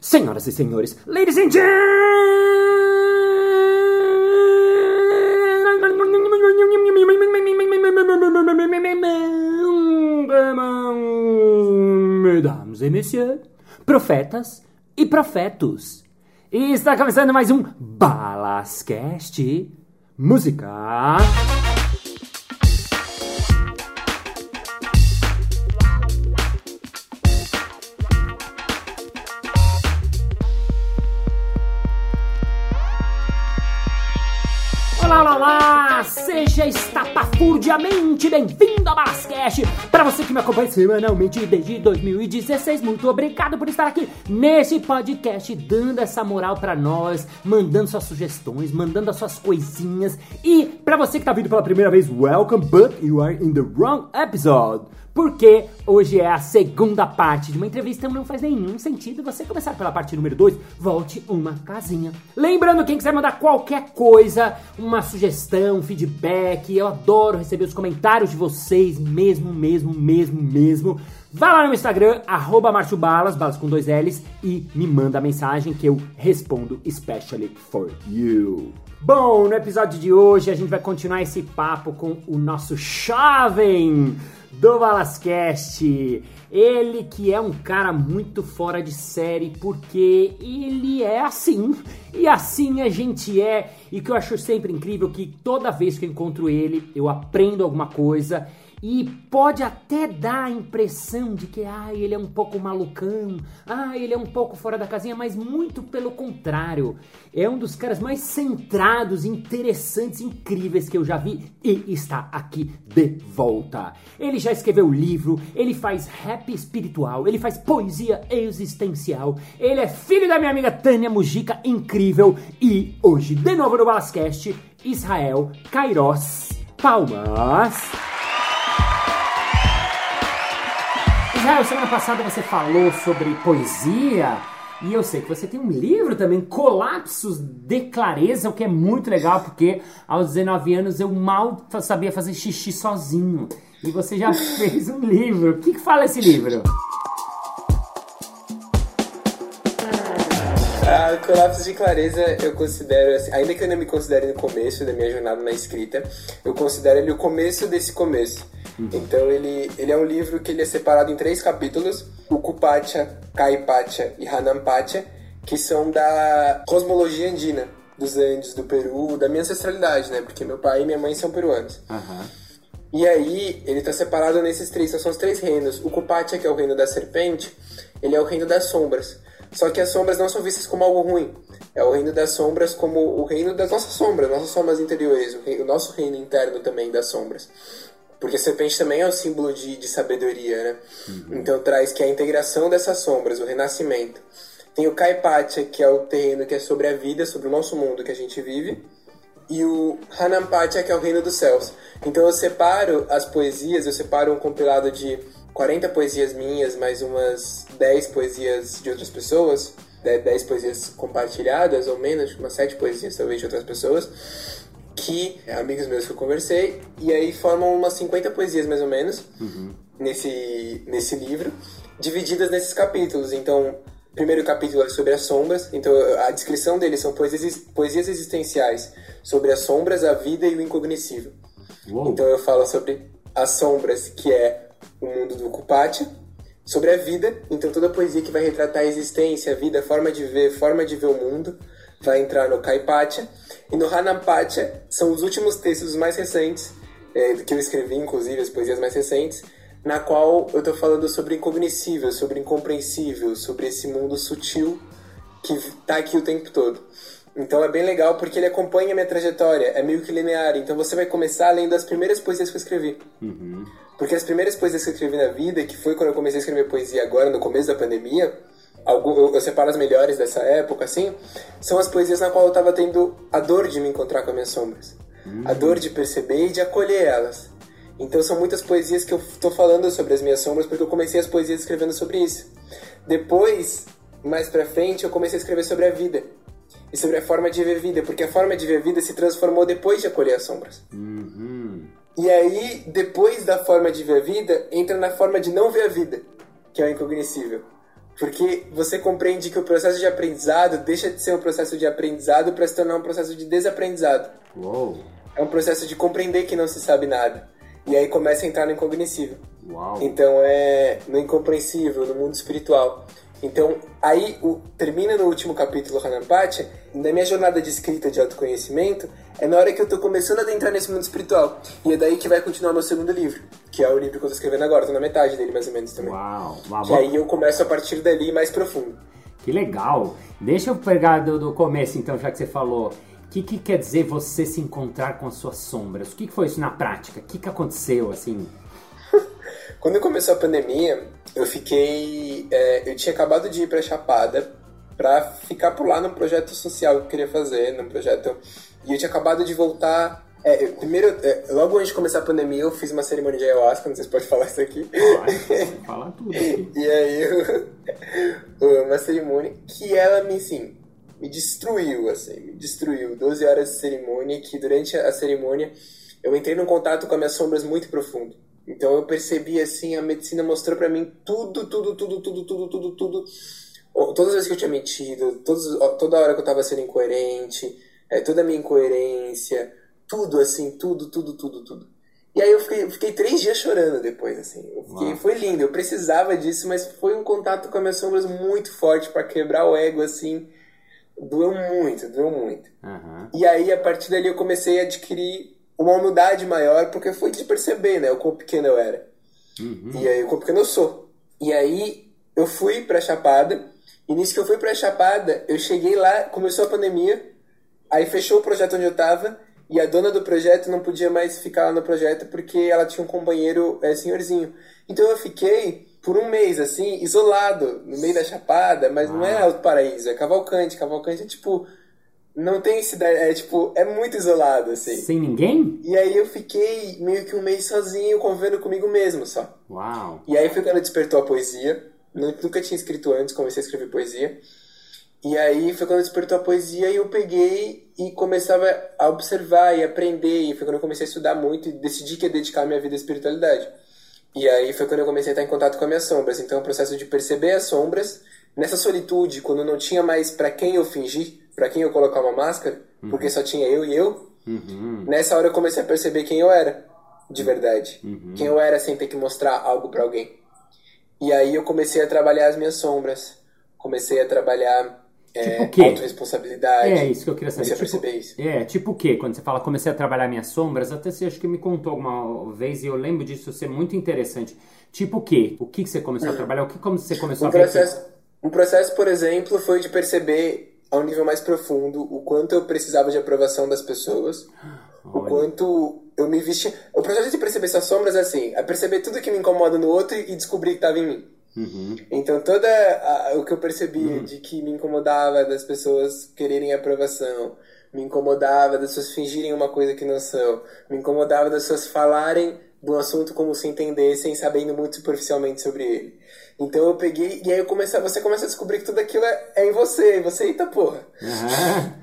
senhoras e senhores, ladies and gentlemen, mesdames et messieurs, profetas e profetos. E está começando mais um Balascast Música. Estapafurdiamente bem-vindo ao Balascast! Para você que me acompanha semanalmente desde 2016, muito obrigado por estar aqui nesse podcast, dando essa moral para nós, mandando suas sugestões, mandando as suas coisinhas. E para você que tá vindo pela primeira vez, welcome, but you are in the wrong episode. Porque hoje é a segunda parte de uma entrevista, então não faz nenhum sentido você começar pela parte número 2, volte uma casinha. Lembrando, quem quiser mandar qualquer coisa, uma sugestão, feedback, eu adoro receber os comentários de vocês, mesmo, mesmo, mesmo, mesmo. Vá lá no Instagram, arroba Balas, balas com dois L's, e me manda a mensagem que eu respondo especially for you. Bom, no episódio de hoje a gente vai continuar esse papo com o nosso jovem do Balascast. Ele que é um cara muito fora de série porque ele é assim. E assim a gente é. E que eu acho sempre incrível que toda vez que eu encontro ele, eu aprendo alguma coisa. E pode até dar a impressão de que ah, ele é um pouco malucão, ah, ele é um pouco fora da casinha, mas muito pelo contrário. É um dos caras mais centrados, interessantes, incríveis que eu já vi e está aqui de volta. Ele já escreveu livro, ele faz rap espiritual, ele faz poesia existencial, ele é filho da minha amiga Tânia Mujica, incrível, e hoje, de novo no Balascast, Israel Kairos Palmas. Israel, semana passada você falou sobre poesia e eu sei que você tem um livro também, Colapsos de Clareza, o que é muito legal porque aos 19 anos eu mal sabia fazer xixi sozinho e você já fez um livro. O que, que fala esse livro? Ah, Colapsos de Clareza eu considero, assim, ainda que eu não me considere no começo da minha jornada na escrita, eu considero ele o começo desse começo. Então ele, ele é um livro que ele é separado em três capítulos, o Kupacha, Kaipacha e Hanampacha, que são da cosmologia andina, dos Andes, do Peru, da minha ancestralidade, né? Porque meu pai e minha mãe são peruanos. Aham. E aí, ele está separado nesses três, são os três reinos. O Kupacha, que é o reino da serpente, ele é o reino das sombras. Só que as sombras não são vistas como algo ruim. É o reino das sombras como o reino das nossas sombras, nossas sombras interiores, o, rei- o nosso reino interno também das sombras. Porque a serpente também é um símbolo de, de sabedoria, né? Então traz que a integração dessas sombras, o renascimento. Tem o Kaipacha, que é o terreno que é sobre a vida, sobre o nosso mundo que a gente vive. E o Hanampacha, que é o reino dos céus. Então eu separo as poesias, eu separo um compilado de 40 poesias minhas, mais umas 10 poesias de outras pessoas, de- 10 poesias compartilhadas, ou menos, umas 7 poesias talvez de outras pessoas, que amigos meus que eu conversei, e aí formam umas 50 poesias mais ou menos nesse, nesse livro, divididas nesses capítulos. Então, o primeiro capítulo é sobre as sombras, então a descrição deles são poesias, poesias existenciais sobre as sombras, a vida e o incognoscível. Uou. Então eu falo sobre as sombras, que é o mundo do Kupacha, sobre a vida, então toda a poesia que vai retratar a existência, a vida, a forma de ver, forma de ver o mundo, vai entrar no Kaipacha. E no Hanampacha são os últimos textos mais recentes, é, que eu escrevi, inclusive, as poesias mais recentes, na qual eu tô falando sobre incognoscível, sobre incompreensível, sobre esse mundo sutil que tá aqui o tempo todo. Então é bem legal porque ele acompanha a minha trajetória, é meio que linear. Então você vai começar lendo as primeiras poesias que eu escrevi. Porque as primeiras poesias que eu escrevi na vida, que foi quando eu comecei a escrever poesia agora, no começo da pandemia, algum, eu, eu separo as melhores dessa época, assim, são as poesias na qual eu tava tendo a dor de me encontrar com as minhas sombras. A dor de perceber e de acolher elas. Então são muitas poesias que eu tô falando sobre as minhas sombras, porque eu comecei as poesias escrevendo sobre isso. Depois, mais pra frente, eu comecei a escrever sobre a vida. E sobre a forma de ver vida, porque a forma de ver vida se transformou depois de acolher as sombras. E aí, depois da forma de ver a vida, entra na forma de não ver a vida, que é o incognoscível. Porque você compreende que o processo de aprendizado deixa de ser um processo de aprendizado para se tornar um processo de desaprendizado. Uou. É um processo de compreender que não se sabe nada. E aí começa a entrar no incognoscível. Uau. Então é no incompreensível, no mundo espiritual. Então, aí o, termina no último capítulo Hanampati, na minha jornada de escrita de autoconhecimento, é na hora que eu tô começando a adentrar nesse mundo espiritual. E é daí que vai continuar meu segundo livro, que é o livro que eu tô escrevendo agora, tô na metade dele mais ou menos também. Uau. Uau. Que aí eu começo a partir dali mais profundo. Que legal. Deixa eu pegar do, do começo, então, já que você falou. O que, que quer dizer você se encontrar com as suas sombras? O que, que foi isso na prática? O que, que aconteceu, assim? Quando começou a pandemia, eu fiquei. é, eu tinha acabado de ir pra Chapada pra ficar por lá num projeto social que eu queria fazer, num projeto. E eu tinha acabado de voltar. é, eu- primeiro, é, logo antes de começar a pandemia, eu fiz uma cerimônia de ayahuasca, não sei se pode falar isso aqui. Fala tudo aqui. E aí, eu- uma cerimônia que ela me, assim, me destruiu, assim, me destruiu. 12 horas de cerimônia, que durante a cerimônia eu entrei num contato com as minhas sombras muito profundo. Então eu percebi, assim, a medicina mostrou pra mim tudo, tudo, tudo, tudo, tudo, tudo, tudo. O- Todas as vezes que eu tinha mentido, todos, toda hora que eu tava sendo incoerente, é, toda a minha incoerência, tudo, assim, tudo, tudo, tudo, tudo. E aí eu fiquei, eu fiquei três dias chorando depois, assim. Fiquei- foi lindo, eu precisava disso, mas foi um contato com as minhas sombras muito forte pra quebrar o ego, assim. Doeu muito, doeu muito. Aham. E aí, a partir dali, eu comecei a adquirir uma humildade maior, porque foi de perceber, né, o quão pequeno eu era. Uhum. E aí, o quão pequeno eu sou. E aí, eu fui pra Chapada, e nisso que eu fui pra Chapada, eu cheguei lá, começou a pandemia, aí fechou o projeto onde eu tava, e a dona do projeto não podia mais ficar lá no projeto porque ela tinha um companheiro é, senhorzinho. Então eu fiquei por um mês, assim, isolado, no meio da Chapada, mas não é Ah. Alto Paraíso, é Cavalcante. Cavalcante é tipo. Não tem cidade. É tipo. É muito isolado, assim. Sem ninguém? E aí eu fiquei meio que um mês sozinho, convivendo comigo mesmo só. Uau. E aí foi quando despertou a poesia. Nu- Nunca tinha escrito antes, comecei a escrever poesia. E aí foi quando despertou a poesia e eu peguei e começava a observar e aprender. E foi quando eu comecei a estudar muito e decidi que ia dedicar minha vida à espiritualidade. E aí foi quando eu comecei a estar em contato com as minhas sombras. Então o processo de perceber as sombras, nessa solitude, quando não tinha mais pra quem eu fingir, pra quem eu colocar uma máscara, porque só tinha eu e eu, Uhum. Nessa hora eu comecei a perceber quem eu era, de verdade. Uhum. Quem eu era sem ter que mostrar algo pra alguém. E aí eu comecei a trabalhar as minhas sombras. Comecei a trabalhar é, Tipo autorresponsabilidade. É isso que eu queria saber. Comecei a Tipo, perceber isso. é, tipo o quê? Quando você fala comecei a trabalhar minhas sombras, até você acho que me contou alguma vez e eu lembro disso ser muito interessante. Tipo o quê? O que, que você começou a trabalhar? O que como você começou Um a ver? processo, um processo, por exemplo, foi de perceber ao nível mais profundo o quanto eu precisava de aprovação das pessoas, o Olha. quanto eu me vestia. O processo de perceber essas sombras é assim, é perceber tudo que me incomoda no outro e descobrir que estava em mim. Uhum. Então, toda a- o que eu percebia de que me incomodava das pessoas quererem aprovação, me incomodava das pessoas fingirem uma coisa que não são, me incomodava das pessoas falarem do assunto como se entendessem, sabendo muito superficialmente sobre ele. Então eu peguei, e aí eu comecei, você começa a descobrir que tudo aquilo é, é em você, e você, eita porra. Aham.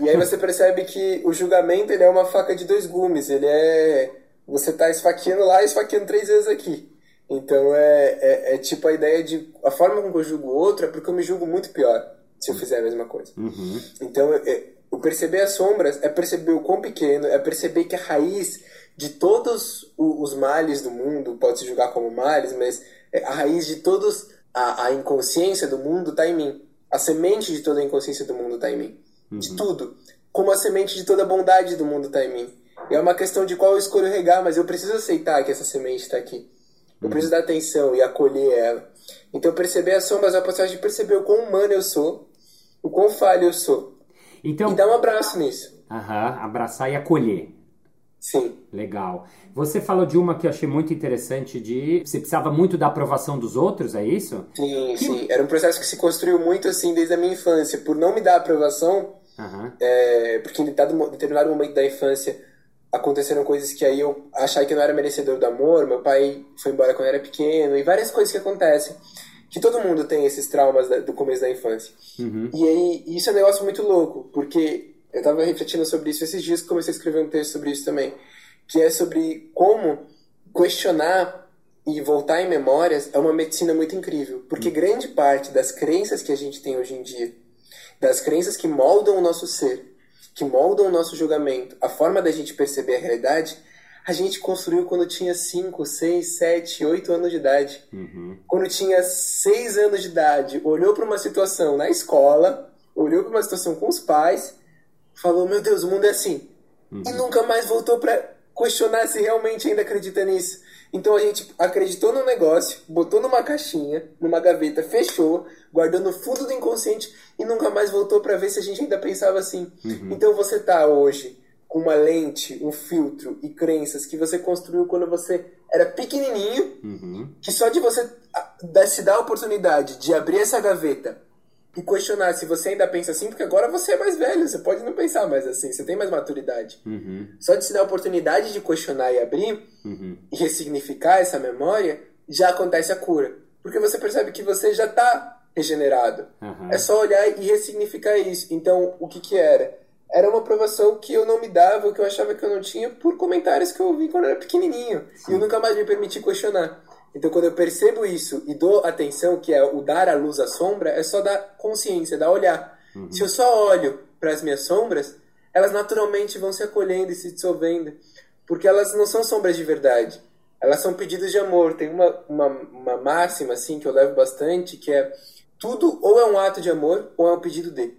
E aí você percebe que o julgamento ele é uma faca de dois gumes, ele é. Você tá esfaqueando lá e esfaqueando três vezes aqui. Então é, é, é tipo a ideia de. A forma como eu julgo o outro é porque eu me julgo muito pior se eu fizer a mesma coisa. Uhum. Então, é- é- o perceber as sombras é perceber o quão pequeno, é perceber que a raiz de todos os males do mundo, pode se julgar como males, mas é, a raiz de todos a, a inconsciência do mundo está em mim. A semente de toda a inconsciência do mundo está em mim. De tudo. Como a semente de toda a bondade do mundo está em mim. É uma questão de qual eu escolho regar, mas eu preciso aceitar que essa semente está aqui. Eu preciso dar atenção e acolher ela. Então, perceber as sombras é o processo de perceber o quão humano eu sou, o quão falho eu sou. Então, E dar um abraço nisso. aham, abraçar e acolher. Sim. Legal. Você falou de uma que eu achei muito interessante de você precisava muito da aprovação dos outros, é isso? Sim, sim. Era um processo que se construiu muito assim desde a minha infância. Por não me dar aprovação, Aham. é, porque em mo- determinado momento da infância aconteceram coisas que aí eu achei que eu não era merecedor do amor. Meu pai foi embora quando eu era pequeno e várias coisas que acontecem. Que todo mundo tem esses traumas da- do começo da infância. Uhum. E aí, isso é um negócio muito louco, porque eu tava refletindo sobre isso esses dias que comecei a escrever um texto sobre isso também, que é sobre como questionar e voltar em memórias é uma medicina muito incrível, porque grande parte das crenças que a gente tem hoje em dia, das crenças que moldam o nosso ser, que moldam o nosso julgamento, a forma da gente perceber a realidade, a gente construiu quando tinha 5, 6, 7, 8 anos de idade. Uhum. Quando tinha 6 anos de idade, olhou para uma situação na escola, olhou para uma situação com os pais, falou: Meu Deus, o mundo é assim. Uhum. E nunca mais voltou para questionar se realmente ainda acredita nisso. Então a gente acreditou no negócio, botou numa caixinha, numa gaveta, fechou, guardou no fundo do inconsciente e nunca mais voltou para ver se a gente ainda pensava assim. Uhum. Então você tá hoje com uma lente, um filtro e crenças que você construiu quando você era pequenininho, Uhum. que só de você ah, se dar a oportunidade de abrir essa gaveta e questionar se você ainda pensa assim, porque agora você é mais velho, você pode não pensar mais assim, você tem mais maturidade. Uhum. Só de se dar a oportunidade de questionar e abrir Uhum. e ressignificar essa memória, já acontece a cura. Porque você percebe que você já está regenerado. Aham. É só olhar e ressignificar isso. Então, o que que era? Era uma aprovação que eu não me dava, que eu achava que eu não tinha, por comentários que eu ouvi quando eu era pequenininho. E eu nunca mais me permiti questionar. Então, quando eu percebo isso e dou atenção, que é o dar à luz à sombra, é só dar consciência, dar olhar. Se eu só olho para as minhas sombras, elas naturalmente vão se acolhendo e se dissolvendo. Porque elas não são sombras de verdade. Elas são pedidos de amor. Tem uma, uma, uma máxima, assim, que eu levo bastante, que é tudo ou é um ato de amor ou é um pedido de.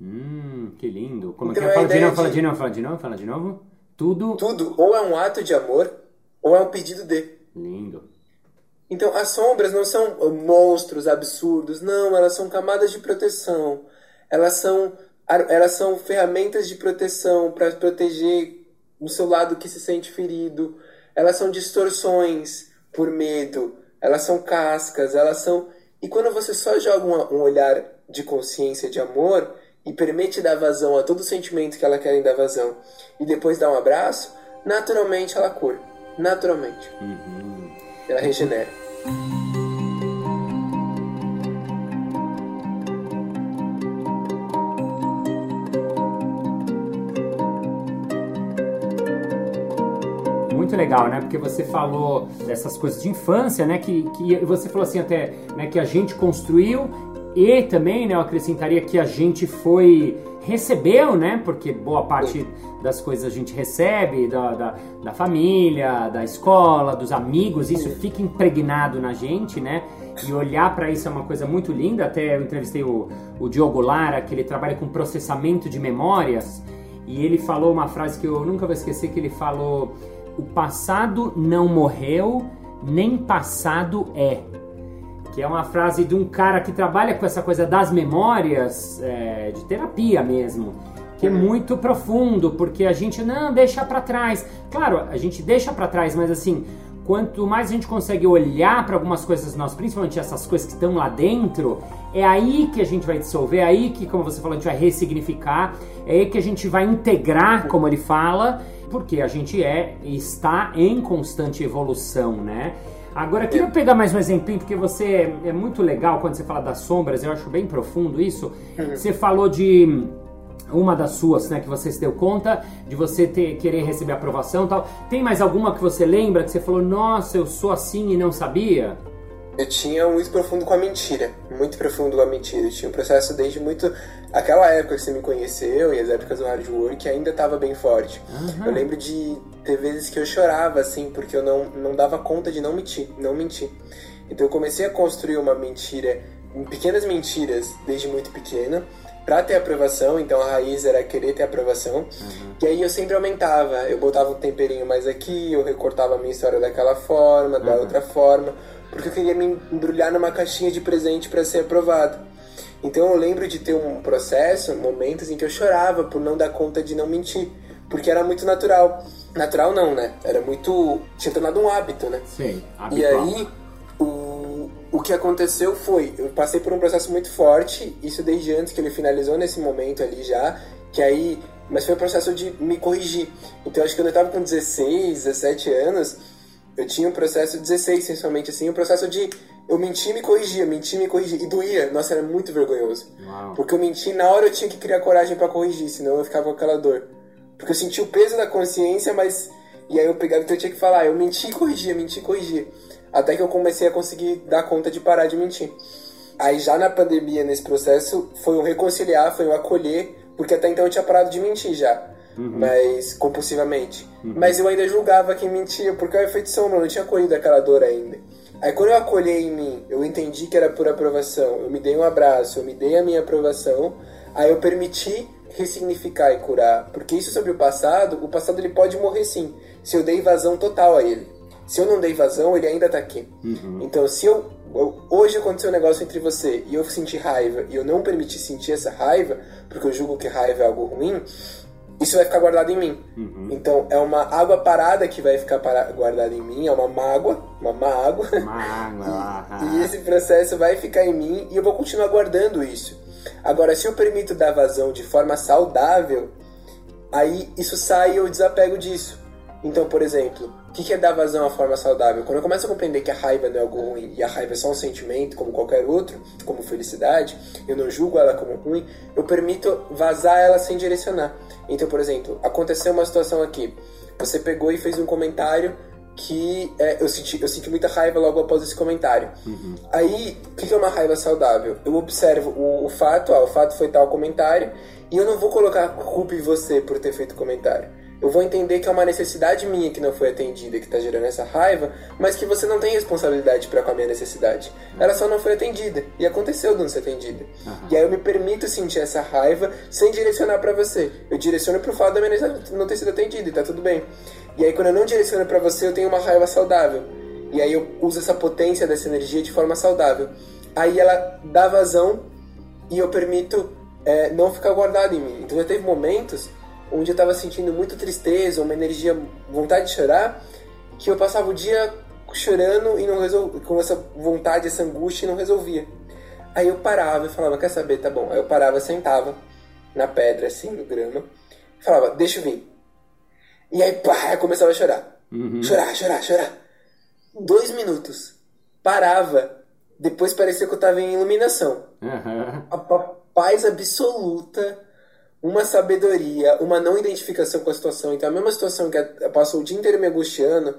Hum, que lindo. Como Então, que é? a Fala de novo, fala de- de novo, fala de novo, fala de novo. Tudo Tudo ou é um ato de amor ou é um pedido de. lindo. Então, as sombras não são uh, monstros absurdos, não, elas são camadas de proteção. Elas são, elas são ferramentas de proteção para proteger o seu lado que se sente ferido. Elas são distorções por medo. Elas são cascas, elas são. E quando você só joga um, um olhar de consciência, de amor, e permite dar vazão a todo sentimento que ela quer dar vazão, e depois dá um abraço, naturalmente ela cura. Naturalmente. Uhum. Ela regenera. Muito legal, né? Porque você falou dessas coisas de infância, né? Que, que você falou assim até, né? Que a gente construiu e também, né? Eu acrescentaria que a gente foi recebeu, né? Porque boa parte das coisas a gente recebe da, da, da família, da escola, dos amigos, isso fica impregnado na gente, né? E olhar para isso é uma coisa muito linda. Até eu entrevistei o, o Diogo Lara, que ele trabalha com processamento de memórias, e ele falou uma frase que eu nunca vou esquecer, que ele falou o passado não morreu, nem passado é. Que é uma frase de um cara que trabalha com essa coisa das memórias, é, de terapia mesmo. Que é muito profundo, porque a gente não deixa pra trás. Claro, a gente deixa pra trás, mas assim, quanto mais a gente consegue olhar para algumas coisas nós, principalmente essas coisas que estão lá dentro, é aí que a gente vai dissolver, é aí que, como você falou, a gente vai ressignificar, é aí que a gente vai integrar, como ele fala, porque a gente é está em constante evolução, né? Agora, queria pegar mais um exemplinho, porque você é muito legal quando você fala das sombras, eu acho bem profundo isso. Você falou de uma das suas, né, que você se deu conta de você ter, querer receber aprovação e tal. Tem mais alguma que você lembra que você falou, nossa, eu sou assim e não sabia? Eu tinha um muito profundo com a mentira. Muito profundo com a mentira. Eu tinha um processo desde muito. Aquela época que você me conheceu e as épocas do hard work ainda estava bem forte. Aham. Eu lembro de ter vezes que eu chorava, assim, porque eu não, não dava conta de não mentir. Não mentir. Então eu comecei a construir uma mentira, pequenas mentiras, desde muito pequena, pra ter aprovação. Então a raiz era querer ter aprovação. E aí eu sempre aumentava. Eu botava um temperinho mais aqui, eu recortava a minha história daquela forma, da Uhum. outra forma, porque eu queria me embrulhar numa caixinha de presente para ser aprovado. Então eu lembro de ter um processo, momentos em que eu chorava por não dar conta de não mentir, porque era muito natural. Natural não, né? Era muito. tinha tornado um hábito, né? Sim, E aí, o, o que aconteceu foi, eu passei por um processo muito forte, isso desde antes que ele finalizou nesse momento ali já, que aí, mas foi um processo de me corrigir. Então, acho que quando eu tava com 16, 17 anos, eu tinha um processo, 16 sensualmente assim, um processo de eu mentir e me corrigia, mentir e me corrigia, e doía, nossa, era muito vergonhoso. Uau. Porque eu menti, na hora eu tinha que criar coragem pra corrigir, senão eu ficava com aquela dor. Porque eu sentia o peso da consciência, mas. E aí eu pegava, então eu tinha que falar, eu menti e corrigia, menti e corrigia. Até que eu comecei a conseguir dar conta de parar de mentir. Aí já na pandemia, nesse processo, foi um reconciliar, foi um acolher, porque até então eu tinha parado de mentir já. Uhum. Mas compulsivamente. Uhum. Mas eu ainda julgava quem mentia, porque o efeito sombra, eu não tinha acolhido aquela dor ainda. Aí quando eu acolhei em mim, eu entendi que era por aprovação, eu me dei um abraço, eu me dei a minha aprovação, aí eu permiti ressignificar e curar. Porque isso sobre o passado, o passado ele pode morrer sim, se eu dei vazão total a ele. Se eu não dei vazão, ele ainda tá aqui. Uhum. Então, se eu, eu, Hoje aconteceu um negócio entre você e eu senti raiva e eu não permiti sentir essa raiva, porque eu julgo que raiva é algo ruim, isso vai ficar guardado em mim. Uhum. Então, é uma água parada que vai ficar guardada em mim, é uma mágoa, uma mágoa. Mágoa. e, e esse processo vai ficar em mim e eu vou continuar guardando isso. Agora, se eu permito dar vazão de forma saudável, aí isso sai e eu desapego disso. Então, por exemplo, o que é dar vazão à forma saudável? Quando eu começo a compreender que a raiva não é algo ruim e a raiva é só um sentimento, como qualquer outro, como felicidade, eu não julgo ela como ruim, eu permito vazar ela sem direcionar. Então, por exemplo, aconteceu uma situação aqui. Você pegou e fez um comentário que é, eu, senti, eu senti muita raiva logo após esse comentário. Uhum. Aí, o que é uma raiva saudável? Eu observo o, o fato, ah, o fato foi tal comentário, e eu não vou colocar culpa em você por ter feito o comentário eu vou entender que é uma necessidade minha que não foi atendida, que está gerando essa raiva, mas que você não tem responsabilidade para com a minha necessidade. Ela só não foi atendida e aconteceu de não ser atendida. Uhum. E aí eu me permito sentir essa raiva sem direcionar para você. Eu direciono pro fato da minha necessidade não ter sido atendida e tá tudo bem. E aí quando eu não direciono para você, eu tenho uma raiva saudável. E aí eu uso essa potência dessa energia de forma saudável. Aí ela dá vazão e eu permito é, não ficar guardado em mim. Então já teve momentos onde eu estava sentindo muita tristeza, uma energia, vontade de chorar, que eu passava o dia chorando e não resolvia, com essa vontade, essa angústia e não resolvia. Aí eu parava e falava, quer saber, tá bom. Aí eu parava, sentava na pedra, assim, no grama, falava, deixa eu vir. E aí, pá, eu começava a chorar. Uhum. Chorar, chorar, chorar. Dois minutos. Parava. Depois parecia que eu tava em iluminação. Uhum. A paz absoluta uma sabedoria, uma não identificação com a situação. Então, a mesma situação que passou o dia inteiro me angustiando,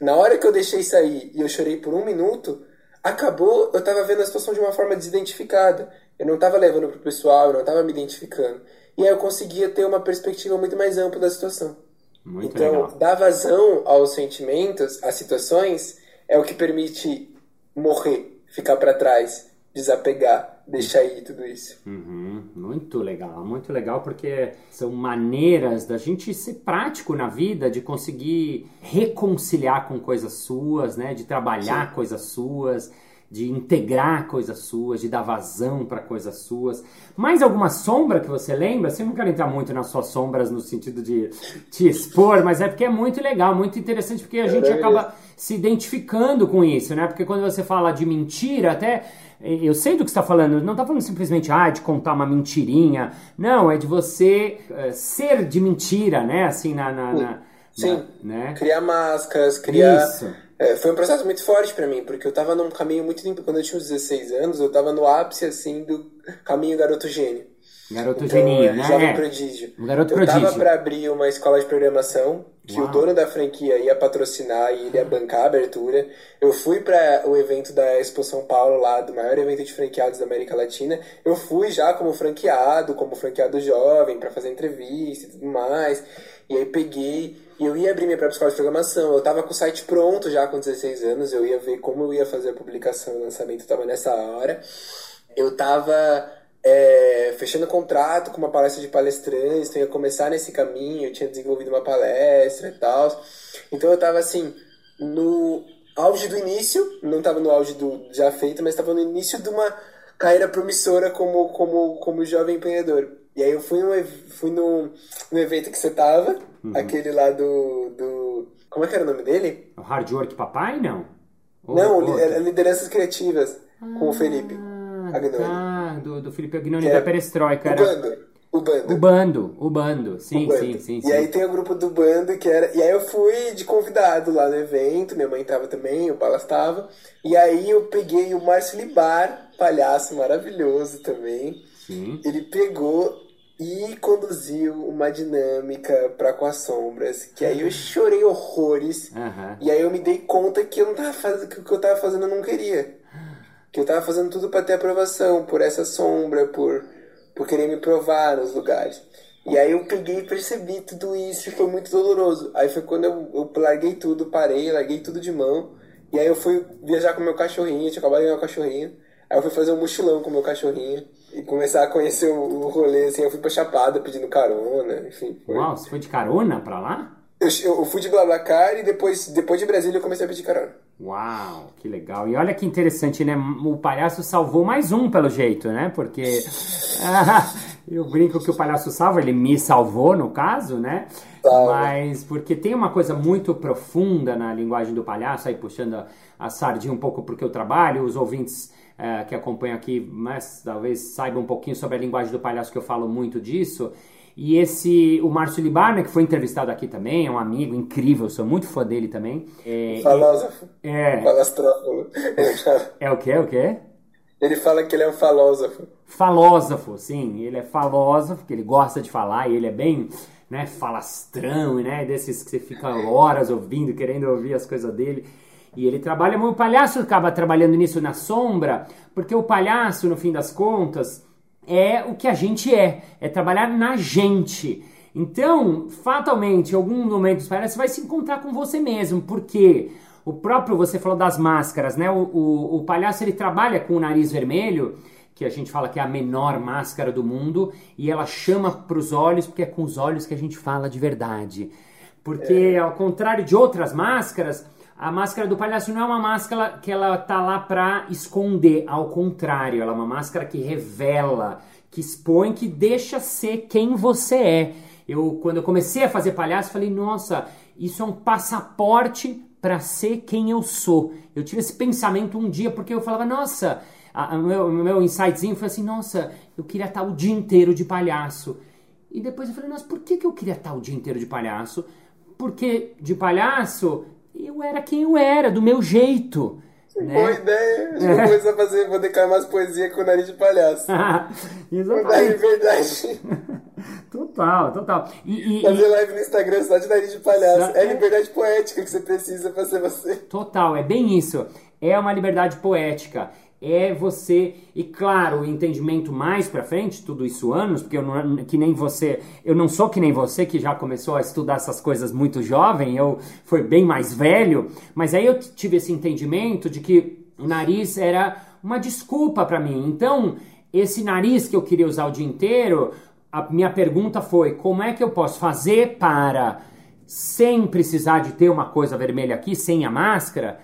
na hora que eu deixei sair e eu chorei por um minuto, acabou, eu tava vendo a situação de uma forma desidentificada. Eu não tava levando pro pessoal, eu não tava me identificando. E aí eu conseguia ter uma perspectiva muito mais ampla da situação. Muito então, legal. dar vazão aos sentimentos, às situações, é o que permite morrer, ficar para trás, desapegar, deixar ir tudo isso. Uhum, muito legal, muito legal porque são maneiras da gente ser prático na vida, de conseguir reconciliar com coisas suas, né, de trabalhar Sim. coisas suas, de integrar coisas suas, de dar vazão para coisas suas. Mais alguma sombra que você lembra? Assim, eu não quero entrar muito nas suas sombras no sentido de te expor, mas é porque é muito legal, muito interessante, porque a gente acaba se identificando com isso, né? Porque quando você fala de mentira, até eu sei do que está falando, não está falando simplesmente ah, de contar uma mentirinha. Não, é de você uh, ser de mentira, né? Assim, na. na, na Sim. Na, né? Criar máscaras, criar. Isso. É, foi um processo muito forte para mim, porque eu tava num caminho muito limpo. Quando eu tinha uns 16 anos, eu tava no ápice, assim, do caminho garoto gênio. Garoto então, geninho, né? Jovem prodígio. Um garoto eu prodígio. tava para abrir uma escola de programação que Uau. o dono da franquia ia patrocinar e ele ia bancar a abertura. Eu fui para o evento da Expo São Paulo lá, do maior evento de franqueados da América Latina. Eu fui já como franqueado, como franqueado jovem, para fazer entrevista e tudo mais. E aí peguei e eu ia abrir minha própria escola de programação. Eu tava com o site pronto já com 16 anos, eu ia ver como eu ia fazer a publicação o lançamento, tava nessa hora. Eu tava é, fechando contrato com uma palestra de palestrantes, então eu ia começar nesse caminho, eu tinha desenvolvido uma palestra e tal. Então eu tava assim, no auge do início, não tava no auge do já feito, mas tava no início de uma carreira promissora como, como, como jovem empreendedor. E aí eu fui, no, fui evento que você tava, uhum. aquele lá do, do. Como é que era o nome dele? O Hard Work Papai, não? Ou não, Lideranças Criativas, ah, com o Felipe Agnoni. Do, do Felipe Agnoni da Perestroika. O era... bando. O bando. O bando, o bando. Sim, o bando. sim, sim, E aí tem o grupo do bando que era. E aí eu fui de convidado lá no evento, minha mãe tava também, o Palas tava. E aí eu peguei o Márcio Libar, palhaço maravilhoso também. Sim. Ele pegou e conduziu uma dinâmica para com as sombras, que aí eu chorei horrores, Aham. e aí eu me dei conta que eu não tava fazendo que o que eu tava fazendo eu não queria. Que eu tava fazendo tudo para ter aprovação por essa sombra, por por querer me provar nos lugares. E aí eu peguei e percebi tudo isso e foi muito doloroso. Aí foi quando eu, eu larguei tudo, parei, larguei tudo de mão. E aí eu fui viajar com meu cachorrinho, tinha acabado de ganhar um cachorrinho. Aí eu fui fazer um mochilão com meu cachorrinho e começar a conhecer o, o rolê, assim. Eu fui pra Chapada pedindo carona, enfim. Foi. Uau, você foi de carona pra lá? Eu, eu fui de BlaBlaCar e depois, depois de Brasília eu comecei a pedir carona. Uau, que legal. E olha que interessante, né? O palhaço salvou mais um, pelo jeito, né? Porque eu brinco que o palhaço salva, ele me salvou, no caso, né? Mas porque tem uma coisa muito profunda na linguagem do palhaço, aí puxando a, a sardinha um pouco porque eu trabalho, os ouvintes eh, que acompanham aqui, mas talvez saibam um pouquinho sobre a linguagem do palhaço, que eu falo muito disso. E esse, o Márcio Libarna, que foi entrevistado aqui também, é um amigo incrível, sou muito fã dele também. É, Falósofo. é, fala- é o que? É o que? Ele fala que ele é um falósofo. Falósofo, sim, ele é falósofo, que ele gosta de falar e ele é bem, né, falastrão, né, desses que você fica horas ouvindo, querendo ouvir as coisas dele. E ele trabalha muito, o palhaço acaba trabalhando nisso na sombra, porque o palhaço, no fim das contas, é o que a gente é, é trabalhar na gente. Então, fatalmente, em algum momento dos palhaços, você vai se encontrar com você mesmo, porque o próprio, você falou das máscaras, né? O, o, o palhaço ele trabalha com o nariz vermelho, que a gente fala que é a menor máscara do mundo, e ela chama para os olhos, porque é com os olhos que a gente fala de verdade. Porque, ao contrário de outras máscaras, a máscara do palhaço não é uma máscara que ela tá lá para esconder, ao contrário, ela é uma máscara que revela, que expõe, que deixa ser quem você é. Eu, quando eu comecei a fazer palhaço, falei, nossa, isso é um passaporte para ser quem eu sou. Eu tive esse pensamento um dia porque eu falava, nossa, a- meu, meu insightzinho foi assim, nossa, eu queria estar o dia inteiro de palhaço. E depois eu falei, nossa, por que, que eu queria estar o dia inteiro de palhaço? Porque de palhaço eu era quem eu era, do meu jeito. Boa Né? ideia. Acho que eu vou começar a fazer, vou declamar as poesias com o nariz de palhaço. Exatamente. liberdade. Total, total. E, e- Fazer live no Instagram só de nariz de palhaço. É a liberdade poética que você precisa pra ser você. Total, é bem isso. É uma liberdade poética. É você, e claro, o entendimento mais pra frente, tudo isso anos, porque eu não, que nem você, eu não sou que nem você que já começou a estudar essas coisas muito jovem, eu fui bem mais velho, mas aí eu tive esse entendimento de que o nariz era uma desculpa pra mim. Então, esse nariz que eu queria usar o dia inteiro, a minha pergunta foi: como é que eu posso fazer para sem precisar de ter uma coisa vermelha aqui, sem a máscara,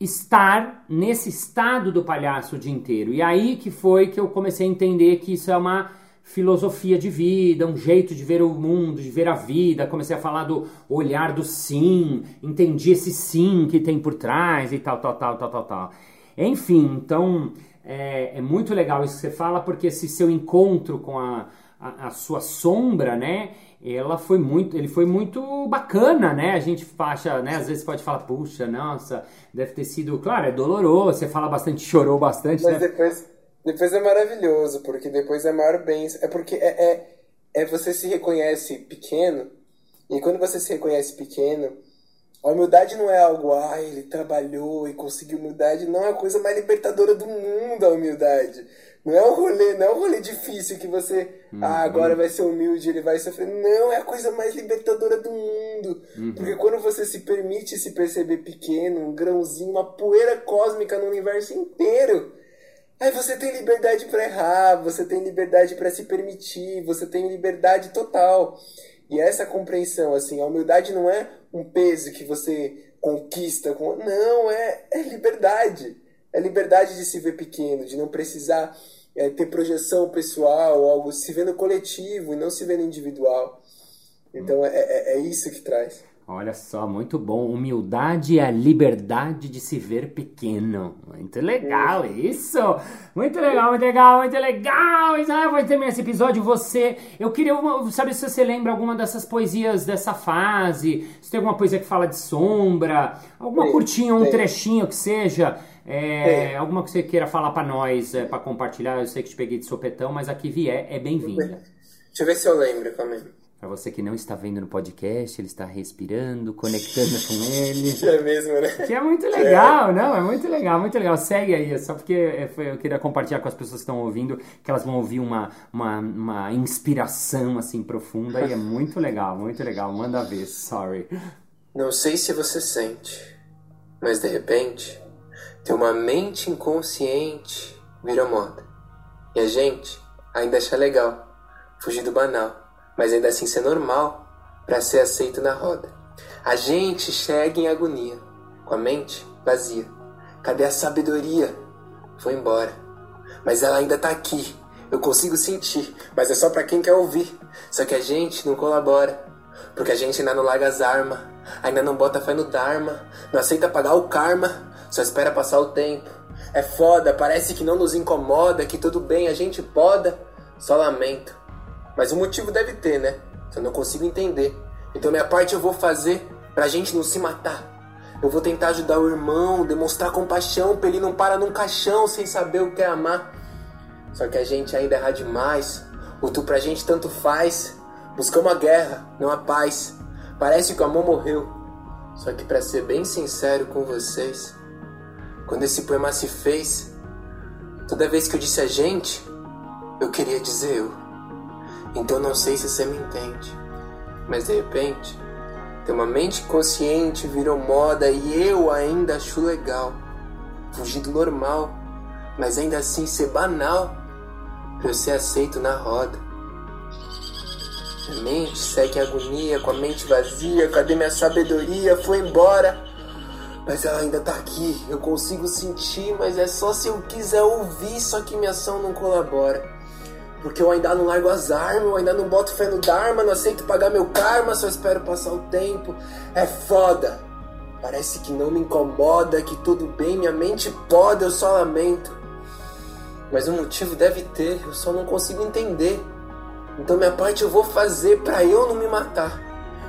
estar nesse estado do palhaço o dia inteiro. E aí que foi que eu comecei a entender que isso é uma filosofia de vida, um jeito de ver o mundo, de ver a vida. Comecei a falar do olhar do sim, entendi esse sim que tem por trás e tal, tal, tal, tal, tal, tal. Enfim, então é, é muito legal isso que você fala, porque esse seu encontro com a, a, a sua sombra, né? Ela foi muito, ele foi muito bacana, né? A gente acha, né? Às vezes pode falar, puxa, nossa, deve ter sido, claro, é doloroso. Você fala bastante, chorou bastante, Mas né? depois, depois é maravilhoso, porque depois é maior bênção. É porque é, é, é você se reconhece pequeno, e quando você se reconhece pequeno, a humildade não é algo, ah, ele trabalhou e conseguiu humildade. Não é a coisa mais libertadora do mundo a humildade. Não é um rolê, não é um rolê difícil que você, ah, agora vai ser humilde, ele vai sofrer. Não, é a coisa mais libertadora do mundo. Porque quando você se permite se perceber pequeno, um grãozinho, uma poeira cósmica no universo inteiro, Aí você tem liberdade para errar, você tem liberdade para se permitir, você tem liberdade total. E essa compreensão, assim, a humildade não é um peso que você conquista com. Não, é, é liberdade. É liberdade de se ver pequeno, de não precisar é, ter projeção pessoal, algo, se ver no coletivo e não se ver no individual. Então é, é, é isso que traz. Olha só, muito bom. Humildade é a liberdade de se ver pequeno. Muito legal isso. Muito legal, muito legal, muito legal. Ah, vou terminar esse episódio. Você, eu queria saber se você lembra alguma dessas poesias dessa fase. Se tem alguma poesia que fala de sombra, alguma curtinha, um trechinho que seja. É, Tem. alguma que você queira falar pra nós, é, pra compartilhar. Eu sei que te peguei de sopetão, mas aqui vier é bem-vinda. Deixa eu ver se eu lembro, calma aí. Pra você que não está vendo no podcast, ele está respirando, conectando com ele. É mesmo, né? Que é muito legal, não? É muito legal, muito legal. Segue aí, é só porque é, eu queria compartilhar com as pessoas que estão ouvindo, que elas vão ouvir uma, uma, uma inspiração assim profunda e é muito legal, muito legal. Manda ver, sorry. Não sei se você sente, mas de repente, ter uma mente inconsciente vira moda. E a gente ainda acha legal fugir do banal mas ainda assim ser normal para ser aceito na roda. A gente chega em agonia, com a mente vazia. Cadê a sabedoria? Foi embora. Mas ela ainda tá aqui. Eu consigo sentir, mas é só para quem quer ouvir. Só que a gente não colabora, porque a gente ainda não larga as armas, ainda não bota fé no Dharma, não aceita pagar o karma, só espera passar o tempo. É foda, parece que não nos incomoda, que tudo bem, a gente poda, só lamento. Mas o motivo deve ter, né? Eu não consigo entender. Então minha parte eu vou fazer pra gente não se matar. Eu vou tentar ajudar o irmão, demonstrar compaixão pra ele não parar num caixão sem saber o que é amar. Só que a gente ainda erra demais. O tu pra gente tanto faz. Buscamos a guerra, não a paz. Parece que o amor morreu. Só que para ser bem sincero com vocês, quando esse poema se fez, toda vez que eu disse a gente, eu queria dizer eu. Então não sei se você me entende, mas de repente, ter uma mente consciente virou moda e eu ainda acho legal. Fugir do normal, mas ainda assim ser banal pra eu ser aceito na roda. Minha mente segue agonia, com a mente vazia, cadê minha sabedoria? Foi embora. Mas ela ainda tá aqui, eu consigo sentir, mas é só se eu quiser ouvir, só que minha ação não colabora. Porque eu ainda não largo as armas, eu ainda não boto fé no Dharma, não aceito pagar meu karma, só espero passar o tempo. É foda. Parece que não me incomoda, que tudo bem, minha mente pode, eu só lamento. Mas o motivo deve ter, eu só não consigo entender. Então minha parte eu vou fazer para eu não me matar.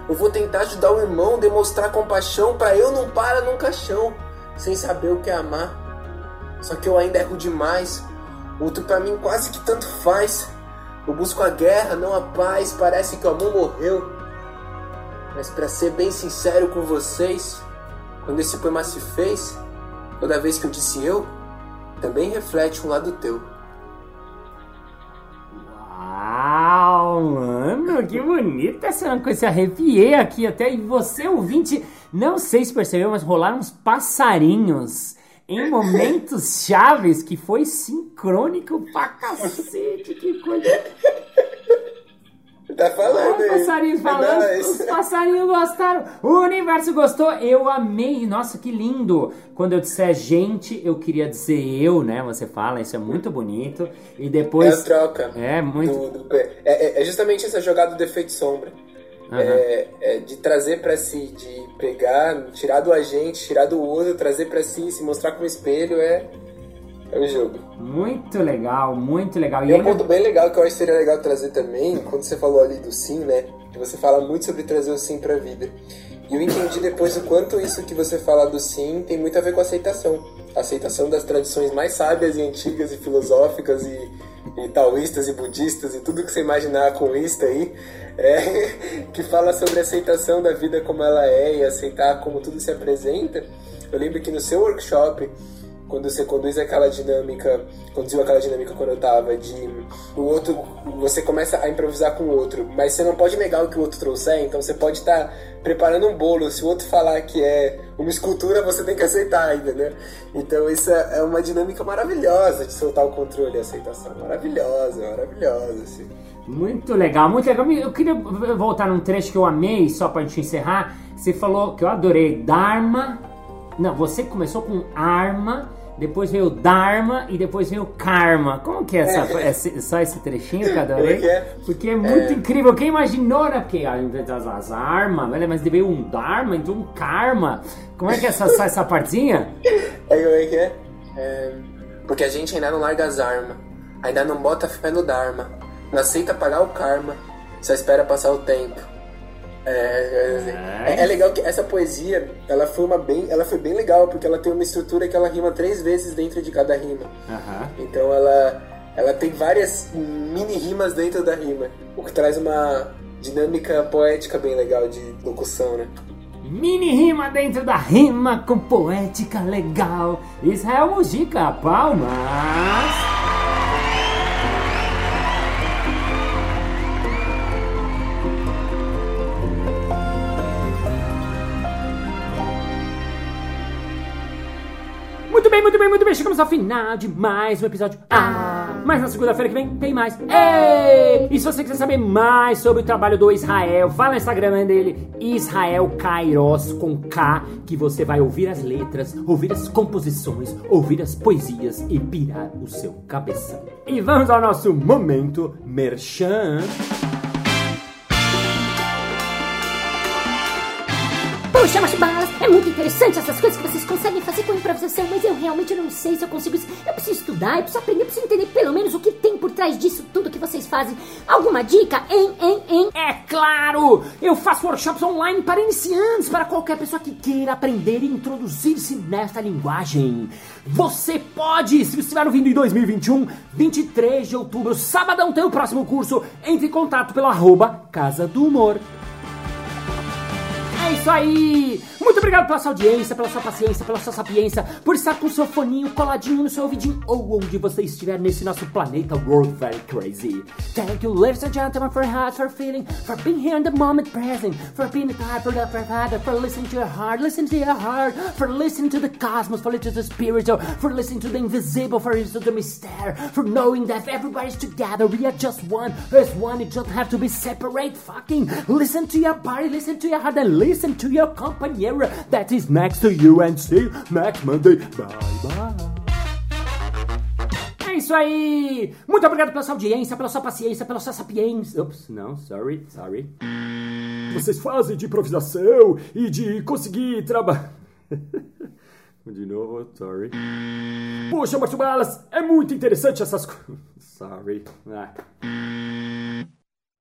Eu vou tentar ajudar o irmão, demonstrar compaixão para eu não parar num caixão, sem saber o que é amar. Só que eu ainda erro demais. Outro para mim quase que tanto faz. Eu busco a guerra, não a paz. Parece que o amor morreu. Mas para ser bem sincero com vocês, quando esse poema se fez, toda vez que eu disse eu, também reflete um lado teu. Mano, que bonita essa coisa. Arrepiei aqui até. E você, ouvinte, não sei se percebeu, mas rolaram uns passarinhos em momentos chaves que foi sincrônico pra cacete, que coisa. Tá falando Os passarinhos falando, os passarinhos gostaram, o universo gostou, eu amei, nossa, que lindo. Quando eu disser gente, eu queria dizer eu, né? Você fala, isso é muito bonito. E depois. É a troca. É, muito. Do, do, é, é justamente essa jogada do efeito sombra. Uhum. É, é, de trazer para si, de pegar, tirar do agente, tirar do outro, trazer para si, se mostrar como espelho é é o jogo. Muito legal, muito legal. E, e um ainda... ponto bem legal que eu acho que seria legal trazer também, quando você falou ali do sim, né? Que você fala muito sobre trazer o sim pra vida. E eu entendi depois o quanto isso que você fala do sim tem muito a ver com aceitação. A aceitação das tradições mais sábias e antigas e filosóficas e, e taoístas e budistas e tudo que você imaginar com isso aí, é, que fala sobre aceitação da vida como ela é e aceitar como tudo se apresenta. Eu lembro que no seu workshop quando você conduz aquela dinâmica, conduziu aquela dinâmica quando eu tava, de o outro, você começa a improvisar com o outro, mas você não pode negar o que o outro trouxer, então você pode estar tá preparando um bolo, se o outro falar que é uma escultura, você tem que aceitar, entendeu? Então isso é, é uma dinâmica maravilhosa de soltar o controle e aceitação, maravilhosa, maravilhosa, assim. Muito legal, muito legal. Eu queria voltar num trecho que eu amei, só pra gente encerrar. Você falou que eu adorei Dharma. Não, você começou com arma depois veio o Dharma e depois veio o Karma. Como que é, essa, é só esse trechinho cada vez? É? Porque é muito é. incrível. Quem imaginou, né? Porque as, as armas, mas veio um Dharma, então um Karma. Como é que é essa, essa partezinha? É, como é que é? é? Porque a gente ainda não larga as armas, ainda não bota fé no Dharma, não aceita pagar o Karma, só espera passar o tempo. É, é, é, legal que essa poesia, ela foi uma bem, ela foi bem legal porque ela tem uma estrutura que ela rima três vezes dentro de cada rima. Uhum. Então ela, ela tem várias mini rimas dentro da rima, o que traz uma dinâmica poética bem legal de locução, né? Mini rima dentro da rima com poética legal. Israel Mujica, palmas! Bem, muito bem, muito bem. Chegamos ao final de mais um episódio. Ah, mas na segunda-feira que vem tem mais. Ei! E se você quiser saber mais sobre o trabalho do Israel, vá no Instagram dele, Israel Kairos com K, que você vai ouvir as letras, ouvir as composições, ouvir as poesias e pirar o seu cabeção. E vamos ao nosso momento merchan. Puxa, é muito interessante essas coisas que vocês conseguem fazer com improvisação, mas eu realmente não sei se eu consigo. Eu preciso estudar, eu preciso aprender, eu preciso entender pelo menos o que tem por trás disso tudo que vocês fazem. Alguma dica? Hein, hein, hein? É claro! Eu faço workshops online para iniciantes, para qualquer pessoa que queira aprender e introduzir-se nesta linguagem. Você pode, se você estiver ouvindo em 2021, 23 de outubro, sabadão, tem o próximo curso. Entre em contato pelo arroba Casa do Humor. Isso aí! Muito obrigado pela sua audiência, pela sua paciência, pela sua sapiência, por estar com o seu foninho coladinho no seu ouvidinho ou onde você estiver nesse nosso planeta World Very Crazy. Thank you, ladies and gentlemen, for heart, for feeling, for being here in the moment present, for being tired, for the for, for listening to your heart, listening to your heart, for listening to the cosmos, for listening to the spiritual, for listening to the invisible, for listening to the mystere, for knowing that everybody's together, we are just one, there's one, you don't have to be separate, fucking listen to your body, listen to your heart, and listen to your companion that is next to you and see next Monday. Bye bye. É isso aí! Muito obrigado pela sua audiência, pela sua paciência, pela sua sapiência. Ups, não, sorry, sorry. Vocês fazem de improvisação e de conseguir trabalhar. De novo, sorry. Poxa, Marcio Balas, é muito interessante essas coisas. Sorry. Ah.